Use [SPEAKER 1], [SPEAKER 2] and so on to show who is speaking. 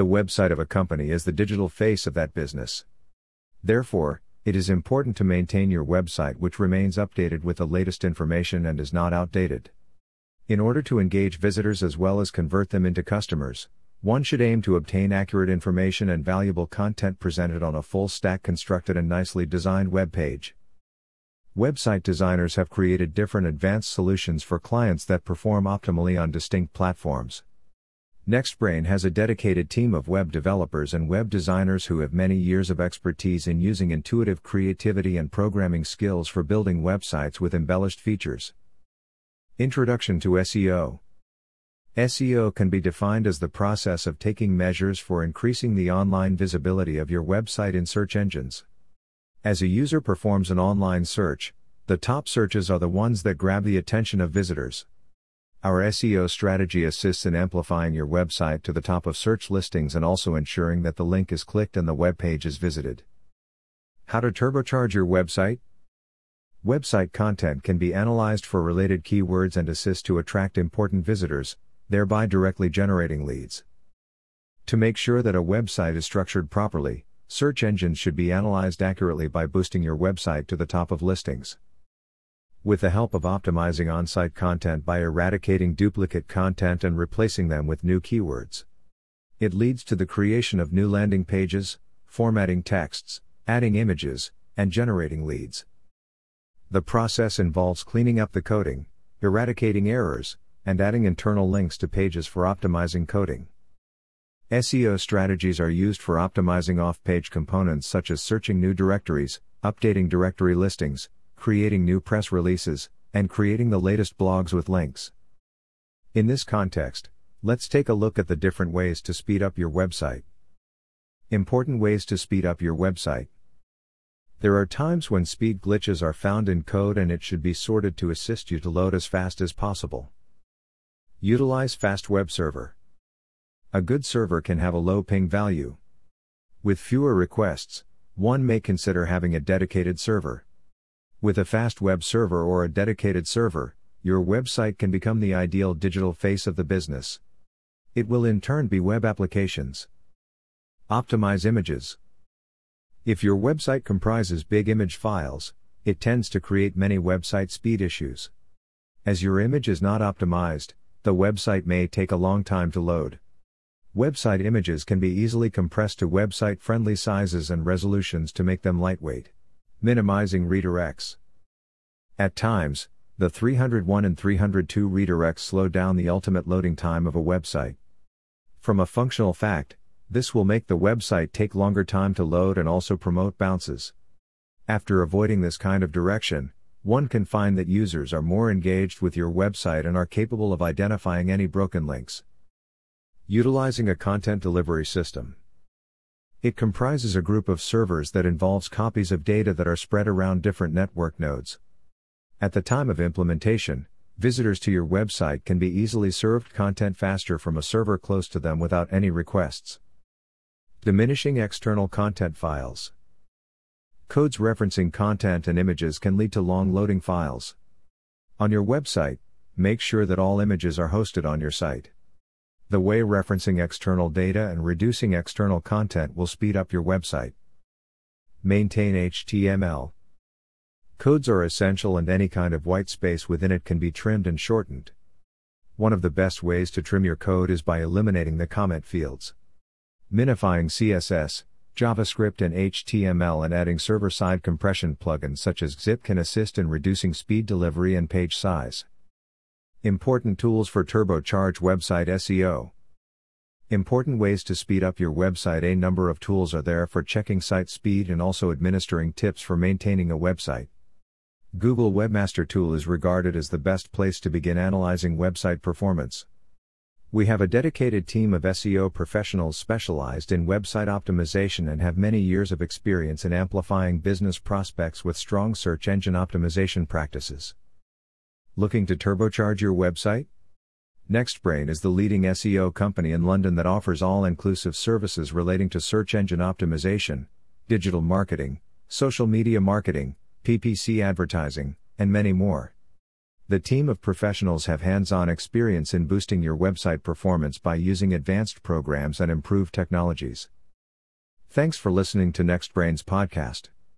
[SPEAKER 1] The website of a company is the digital face of that business. Therefore, it is important to maintain your website which remains updated with the latest information and is not outdated. In order to engage visitors as well as convert them into customers, one should aim to obtain accurate information and valuable content presented on a full stack constructed and nicely designed web page. Website designers have created different advanced solutions for clients that perform optimally on distinct platforms. NextBrain has a dedicated team of web developers and web designers who have many years of expertise in using intuitive creativity and programming skills for building websites with embellished features. Introduction to SEO SEO can be defined as the process of taking measures for increasing the online visibility of your website in search engines. As a user performs an online search, the top searches are the ones that grab the attention of visitors. Our SEO strategy assists in amplifying your website to the top of search listings and also ensuring that the link is clicked and the web page is visited. How to turbocharge your website? Website content can be analyzed for related keywords and assist to attract important visitors, thereby directly generating leads. To make sure that a website is structured properly, search engines should be analyzed accurately by boosting your website to the top of listings. With the help of optimizing on site content by eradicating duplicate content and replacing them with new keywords. It leads to the creation of new landing pages, formatting texts, adding images, and generating leads. The process involves cleaning up the coding, eradicating errors, and adding internal links to pages for optimizing coding. SEO strategies are used for optimizing off page components such as searching new directories, updating directory listings, creating new press releases, and creating the latest blogs with links. In this context, let's take a look at the different ways to speed up your website. Important ways to speed up your website. There are times when speed glitches are found in code and it should be sorted to assist you to load as fast as possible. Utilize Fast Web Server. A good server can have a low ping value. With fewer requests, one may consider having a dedicated server. With a fast web server or a dedicated server, your website can become the ideal digital face of the business. It will in turn be web applications. Optimize images. If your website comprises big image files, it tends to create many website speed issues. As your image is not optimized, the website may take a long time to load. Website images can be easily compressed to website friendly sizes and resolutions to make them lightweight. Minimizing redirects. At times, the 301 and 302 redirects slow down the ultimate loading time of a website. From a functional fact, this will make the website take longer time to load and also promote bounces. After avoiding this kind of direction, one can find that users are more engaged with your website and are capable of identifying any broken links. Utilizing a content delivery system. It comprises a group of servers that involves copies of data that are spread around different network nodes. At the time of implementation, visitors to your website can be easily served content faster from a server close to them without any requests. Diminishing external content files. Codes referencing content and images can lead to long loading files. On your website, make sure that all images are hosted on your site. The way referencing external data and reducing external content will speed up your website. Maintain HTML. Codes are essential and any kind of white space within it can be trimmed and shortened. One of the best ways to trim your code is by eliminating the comment fields. Minifying CSS, JavaScript and HTML and adding server-side compression plugins such as Zip can assist in reducing speed delivery and page size. Important tools for turbocharge website SEO. Important ways to speed up your website. A number of tools are there for checking site speed and also administering tips for maintaining a website. Google Webmaster Tool is regarded as the best place to begin analyzing website performance. We have a dedicated team of SEO professionals specialized in website optimization and have many years of experience in amplifying business prospects with strong search engine optimization practices. Looking to turbocharge your website? NextBrain is the leading SEO company in London that offers all inclusive services relating to search engine optimization, digital marketing, social media marketing, PPC advertising, and many more. The team of professionals have hands on experience in boosting your website performance by using advanced programs and improved technologies. Thanks for listening to NextBrains podcast.